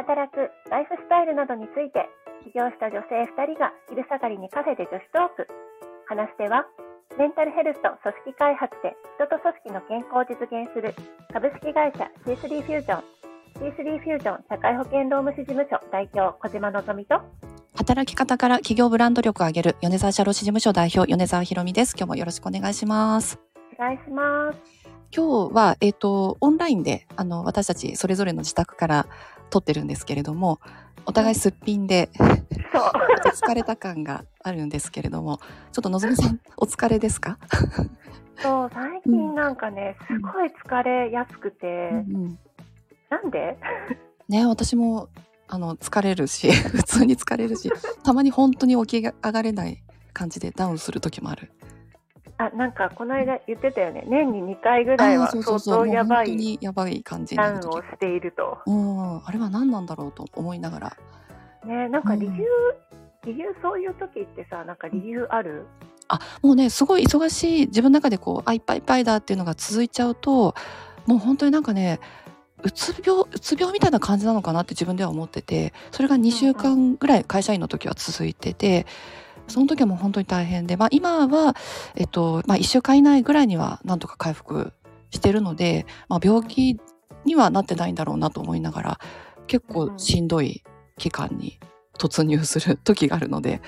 働くライフスタイルなどについて起業した女性2人が昼下がりにカフェで女子トーク。話し手はメンタルヘルスと組織開発で人と組織の健康を実現する株式会社 C3 フュージョン C3 フュージョン社会保険労務士事務所代表小島のぞみと働き方から企業ブランド力を上げる米沢社労士事務所代表米沢ひろみです。今日もよろしくお願いします。お願いします。今日は、えっ、と、オンラインで、あの、私たちそれぞれの自宅から撮ってるんですけれども、お互いすっぴんで、疲れた感があるんですけれども、ちょっとのぞみさん、お疲れですか？そう最近なんかね、すごい疲れやすくて、うん。なんで？ね、私も、あの、疲れるし、普通に疲れるし、たまに本当に起き上がれない感じでダウンする時もある。あなんかこの間言ってたよね。年に2回ぐらいは相当やばいにやばい感じにダをしていると。うん、あれは何なんだろうと思いながら。ねなんか理由、うん。理由そういう時ってさなんか理由ある、あ、もうね、すごい忙しい、自分の中でこう、あ、いっぱいいっぱいだっていうのが続いちゃうと、もう本当になんかね、うつ病、うつ病みたいな感じなのかなって自分では思ってて、それが2週間ぐらい会社員の時は続いてて、その時はもう本当に大変で、まあ今は、えっと、まあ1週間以内ぐらいにはなんとか回復してるので、まあ病気にはなってないんだろうなと思いながら、結構しんどい期間に突入する時があるので、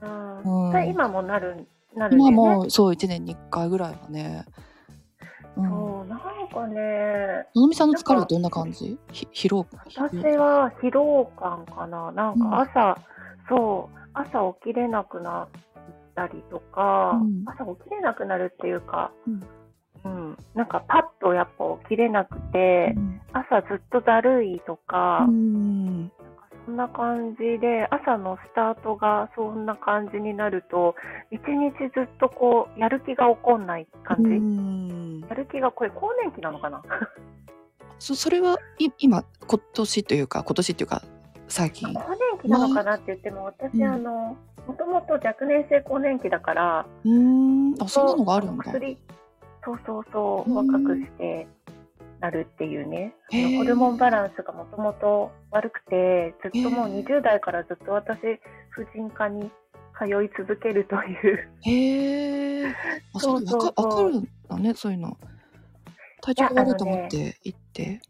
うん。うん。今もなるなるんだ今もうそう1年に1回ぐらいはね、うん、そうなんかね。のぞみさんの疲れはどんな感じ？ひ疲労？私は疲労感かな。なんか朝、そう朝起きれなくなったりとか、うん。朝起きれなくなるっていうか、うん。うん、なんかパッとやっぱ起きれなくて、うん。朝ずっとだるいとか、うん。そんな感じで朝のスタートがそんな感じになると一日ずっとこうやる気が起こんない感じ、うん。やる気がこれ更年期なのかな？そそれはい今今年というか今年っていうか最近。更年期なのかなって言っても私、うん。あのもともと若年性更年期だからうーん。あそんなのがあるんだ。薬そうそうそううん。若くしてなるっていうね。ホルモンバランスがもともと悪くてずっともうへー。20代からずっと私婦人科に通い続けるという。へえあそうそうそうそう。わかるんだねそういうの。体調が悪いと思って行って。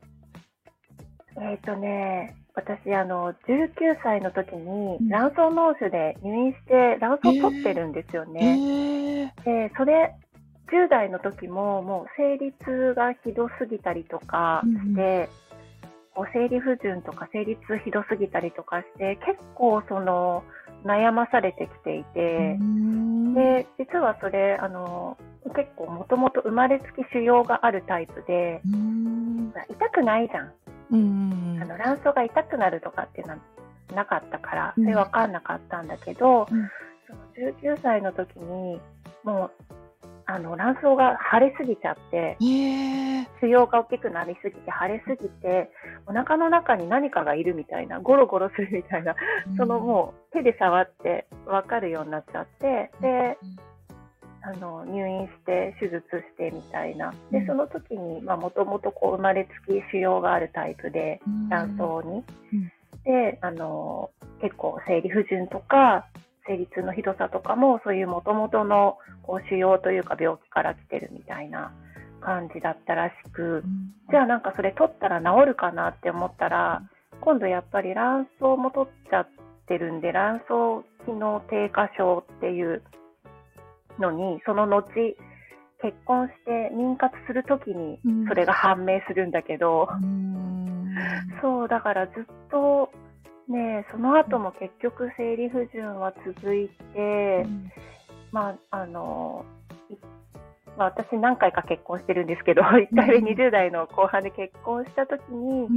えっ、とね私あの19歳の時にうん。卵巣脳腫で入院して卵巣を取ってるんですよへね。えでそれ10代の時ももう生理痛がひどすぎたりとかして、こう生理不順とか生理痛ひどすぎたりとかして結構その悩まされてきていて、で実はそれあの結構もともと生まれつき腫瘍があるタイプでうん。痛くないじゃん。うんあの卵巣が痛くなるとかっていうのはなかったから、うん。それ分かんなかったんだけど、うん。その19歳の時にもうあの卵巣が腫れすぎちゃって腫瘍が大きくなりすぎて腫れすぎてお腹の中に何かがいるみたいなゴロゴロするみたいな、そのもう手で触って分かるようになっちゃってであの入院して手術してみたいな。うん。でその時にもともと生まれつき腫瘍があるタイプで卵巣に。うん。であの結構生理不順とか生理痛のひどさとかもそういうもともとのこう腫瘍というか病気から来てるみたいな感じだったらしくじゃあなんかそれ取ったら治るかなって思ったら今度やっぱり卵巣も取っちゃってるんで卵巣機能低下症っていうのにその後結婚して妊活する時にそれが判明するんだけど、うん。そう、だからずっと、ね、その後も結局生理不順は続いて、まあ、あの、いまあ、私何回か結婚してるんですけど、1回目20代の後半で結婚した時に、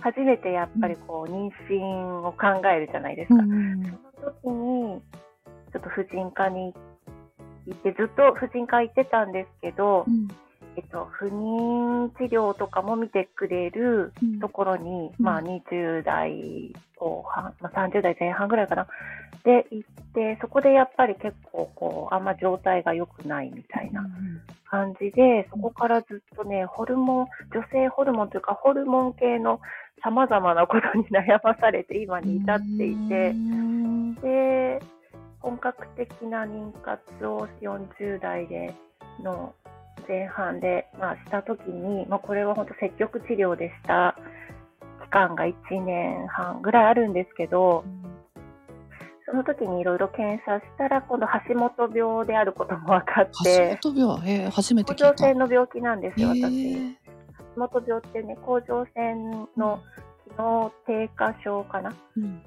初めてやっぱりこう、妊娠を考えるじゃないですか。その時に、ちょっと婦人科に行って、ずっと婦人科行ってたんですけど、えっと、不妊治療とかも見てくれるところに、うん。まあ、20代後半、まあ、30代前半ぐらいかな、で行って、そこでやっぱり結構こう、あんま状態が良くないみたいな感じで、そこからずっとね、ホルモン、女性ホルモンというか、ホルモン系の様々なことに悩まされて今に至っていて、で、本格的な妊活を40代での前半で、まあ、したときに、まあ、これは本当積極治療でした期間が1年半ぐらいあるんですけど、その時にいろいろ検査したら、今度橋本病であることも分かって、橋本病、えー、初めて甲状聞いた。腺の病気なんですよ、え私。ー橋本病ってね、甲状腺の機能低下症かな？うん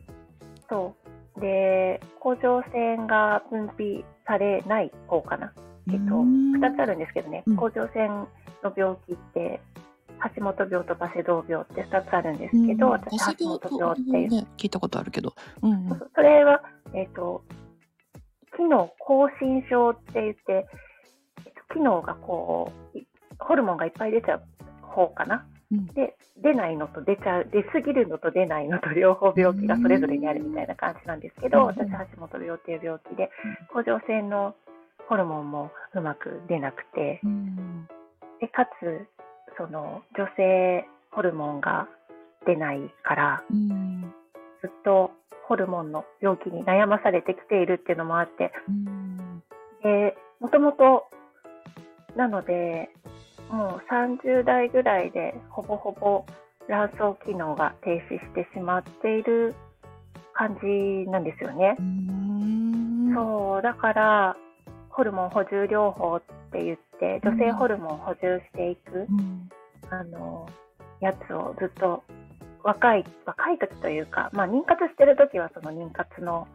そう。で、甲状腺が分泌されない方かな。えっと、うん2つあるんですけどね、うん甲状腺の病気って、橋本病とバセドウ病って2つあるんですけど、うん私、橋本病っていう、ね、聞いたことあるけど。うんうんそれは、えっ、と、機能亢進症って言って、えっと機能がこう、いホルモンがいっぱい出ちゃう方かな。うん。で、出ないのと出ちゃう、出すぎるのと出ないのと 両方病気がそれぞれにあるみたいな感じなんですけど、うん。私、橋本病っていう病気で、甲状腺のホルモンもうまく出なくて、うん。で、かつ、その、女性ホルモンが出ないから、うん。ずっとホルモンの病気に悩まされてきているっていうのもあって、うん。で、もともと、なので、もう30代ぐらいでほぼほぼ卵巣機能が停止してしまっている感じなんですよね。うん。そう、だから、ホルモン補充療法って言って、女性ホルモンを補充していく、うん。あの、やつをずっと若い、若い時というか、まあ妊活してる時はその妊活の、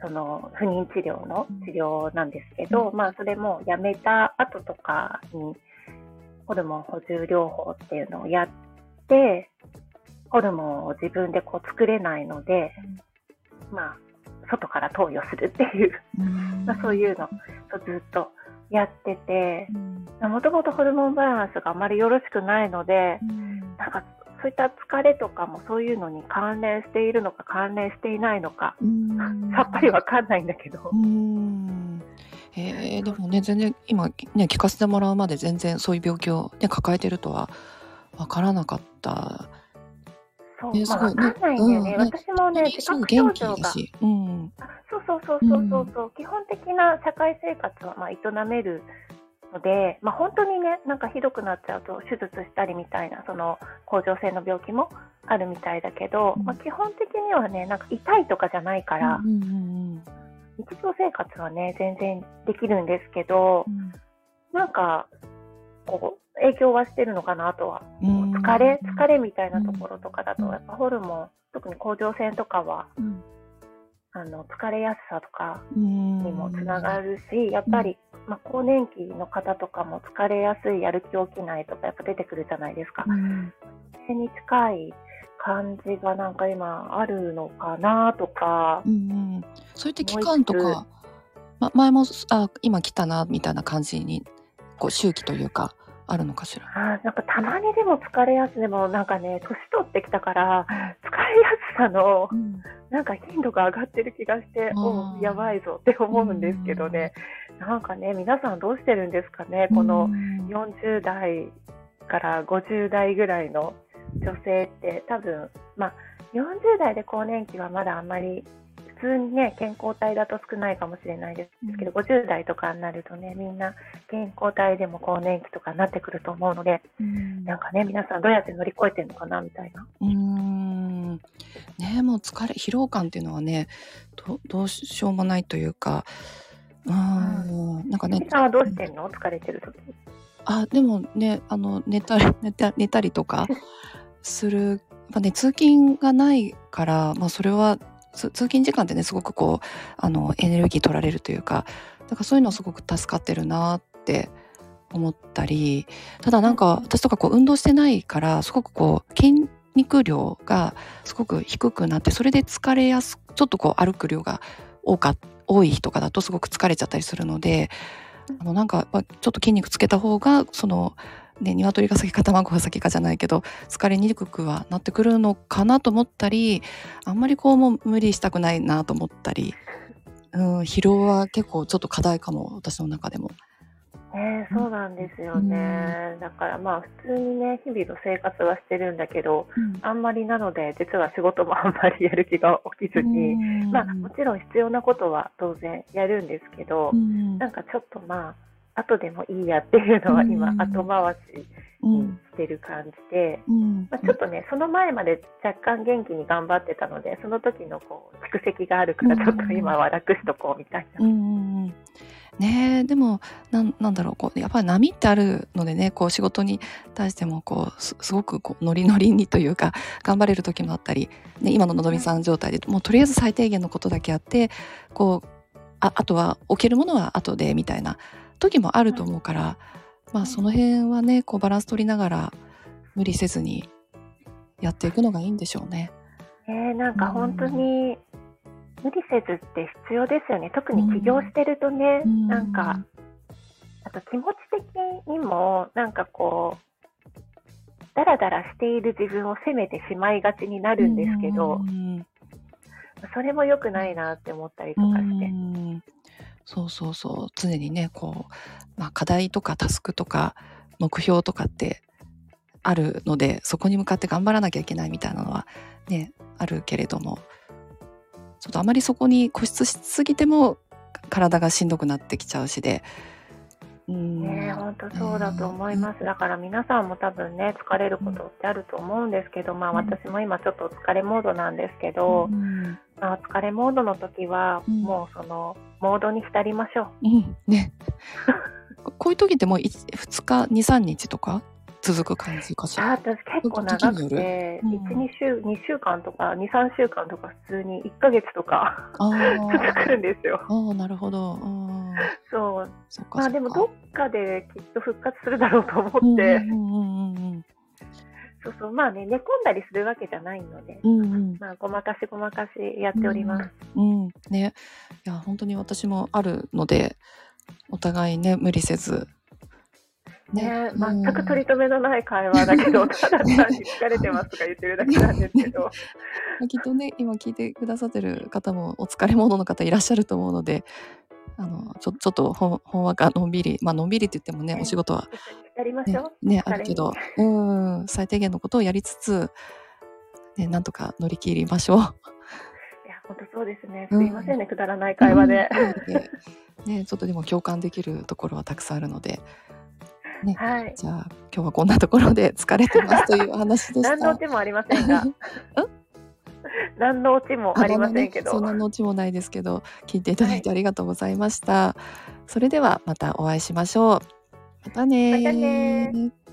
その不妊治療の治療なんですけど、まあそれもやめた後とかにホルモン補充療法っていうのをやって、ホルモンを自分でこう作れないので、まあ外から投与するっていう、まあそういうのをずっとやってて、もともとホルモンバランスがあまりよろしくないので、なんかそういった疲れとかもそういうのに関連しているのか関連していないのか、さっぱりわかんないんだけど。うんえー、でもね全然今ね聞かせてもらうまで全然そういう病気を、ね、抱えてるとは分からなかった。そう、ねまあわかんないんだよね。うんね私もね、自覚症状が。うんそうそうそうそうそうそう、基本的な社会生活はまあ営めるので、まあ本当にね、なんかひどくなっちゃうと手術したりみたいな、その甲状腺の病気もあるみたいだけど、うん。まあ基本的にはね、なんか痛いとかじゃないから、うんうん日常生活はね、全然できるんですけど、なんか、こう、影響はしてるのかなとは。うん。疲れ疲れみたいなところとかだと、やっぱホルモン、特に甲状腺とかは、うん。あの、疲れやすさとかうん。にもつながるし、やっぱり、まあ、更年期の方とかも疲れやすい、やる気起きないとかやっぱ出てくるじゃないですか。うん。それに近い感じがなんか今あるのかなとか、うんうん。そういった期間とか、ま、前もあ今来たなみたいな感じにこう周期というかあるのかしら？あーなんかたまにでも疲れやすでもなんかね、年取ってきたから、疲れやすさのうん。なんか頻度が上がってる気がして、おうやばいぞって思うんですけどね、なんかね、皆さんどうしてるんですかね、このうん40代から50代ぐらいの女性って、多分まあ、40代で更年期はまだあんまり、普通にね、健康体だと少ないかもしれないですけど、50代とかになるとね、みんな健康体でも更年期とかになってくると思うので、うん。なんかね、皆さんどうやって乗り越えてるのかなみたいな。うーん。ねもう疲れ疲労感っていうのはねどどうしようもないというかうーんなんかね。みさんはどうしてんの？疲れてる時。あでもねあの寝たり 寝た寝たりとかする。やっぱね通勤がないから、まあ、それはつ通勤時間ってねすごくこうあのエネルギー取られるというかだからそういうのはすごく助かってるなって思ったりただなんか私とかこう運動してないからすごくこう筋肉量がすごく低くなってそれで疲れやすちょっとこう歩く量が多か多い日とかだとすごく疲れちゃったりするのであのなんか、ちょっと筋肉つけた方がそのね鶏が先か卵が先かじゃないけど疲れにくくはなってくるのかなと思ったりあんまりこうもう無理したくないなと思ったり、うん、疲労は結構ちょっと課題かも私の中でも。ね、そうなんですよね。だからまあ普通にね、日々の生活はしてるんだけど、うん。あんまりなので、実は仕事もあんまりやる気が起きずに、うん。まあもちろん必要なことは当然やるんですけど、うん。なんかちょっとまあ、後でもいいやっていうのは今、うん。後回しにうんしてる感じで、うん。まあ、ちょっとね、その前まで若干元気に頑張ってたので、その時のこう蓄積があるから、ちょっと今は楽しとこうみたいな。うんうんうんねえでもなんなんだろうこうやっぱり波ってあるのでねこう仕事に対してもこうすすごくこうノリノリにというか頑張れる時もあったり、ね、今ののぞみさん状態でもうとりあえず最低限のことだけやってこうああとは置けるものは後でみたいな時もあると思うから、まあその辺はねこうバランス取りながら無理せずにやっていくのがいいんでしょうね。えー、なんか本当に無理せずって必要ですよね。特に起業してるとね、うん。なんか、あと気持ち的にも、なんかこう、ダラダラしている自分を責めてしまいがちになるんですけど、うん。それも良くないなって思ったりとかして。う。ん。そうそうそう。常にねこう、まあ、課題とかタスクとか目標とかってあるのでそこに向かって頑張らなきゃいけないみたいなのはねあるけれどもちょっとあまりそこに固執しすぎても体がしんどくなってきちゃうしで。うん。ねえ、本当そうだと思います。だから皆さんも多分ね、疲れることってあると思うんですけど、まあうん。私も今ちょっと疲れモードなんですけど、うん。まあ疲れモードの時は、うん。もうその、モードに浸りましょう。うん。ね。こ ういう時ってもう2日23日とか続く感じかしら。あ私結構長くて、時による？1、2週、2週間とか、2、3週間とか普通に1ヶ月とか 続くんですよ。あーなるほど。うん。そう。そまあでもどっかできっと復活するだろうと思って、うんうんうんうんそうそう、まあね、寝込んだりするわけじゃないので、うんうん。まあごまかしごまかしやっております。うん。ね。いや本当に私もあるのでお互いね無理せずね、うん全く取り留めのない会話だけど、ただ単に疲れてますとか言ってるだけなんですけど、きっとね今聞いてくださってる方もお疲れモードの方いらっしゃると思うのであのちょちょっとほんほんわかのんびりまあのんびりって言ってもねねお仕事はやりましねょう。ね疲れにあるけどうん最低限のことをやりつつねなんとか乗り切りましょう。いや、本当そうですね。すいませんね、くだらない会話で。うんね、ちょっとでも共感できるところはたくさんあるので、はい。じゃあ今日はこんなところで疲れてますというお話でした。何のオチもありませんが、何のオチもありませんけど。そんなのオチもないですけど、聞いていただいてありがとうございました。それではまたお会いしましょう。またねーまたねー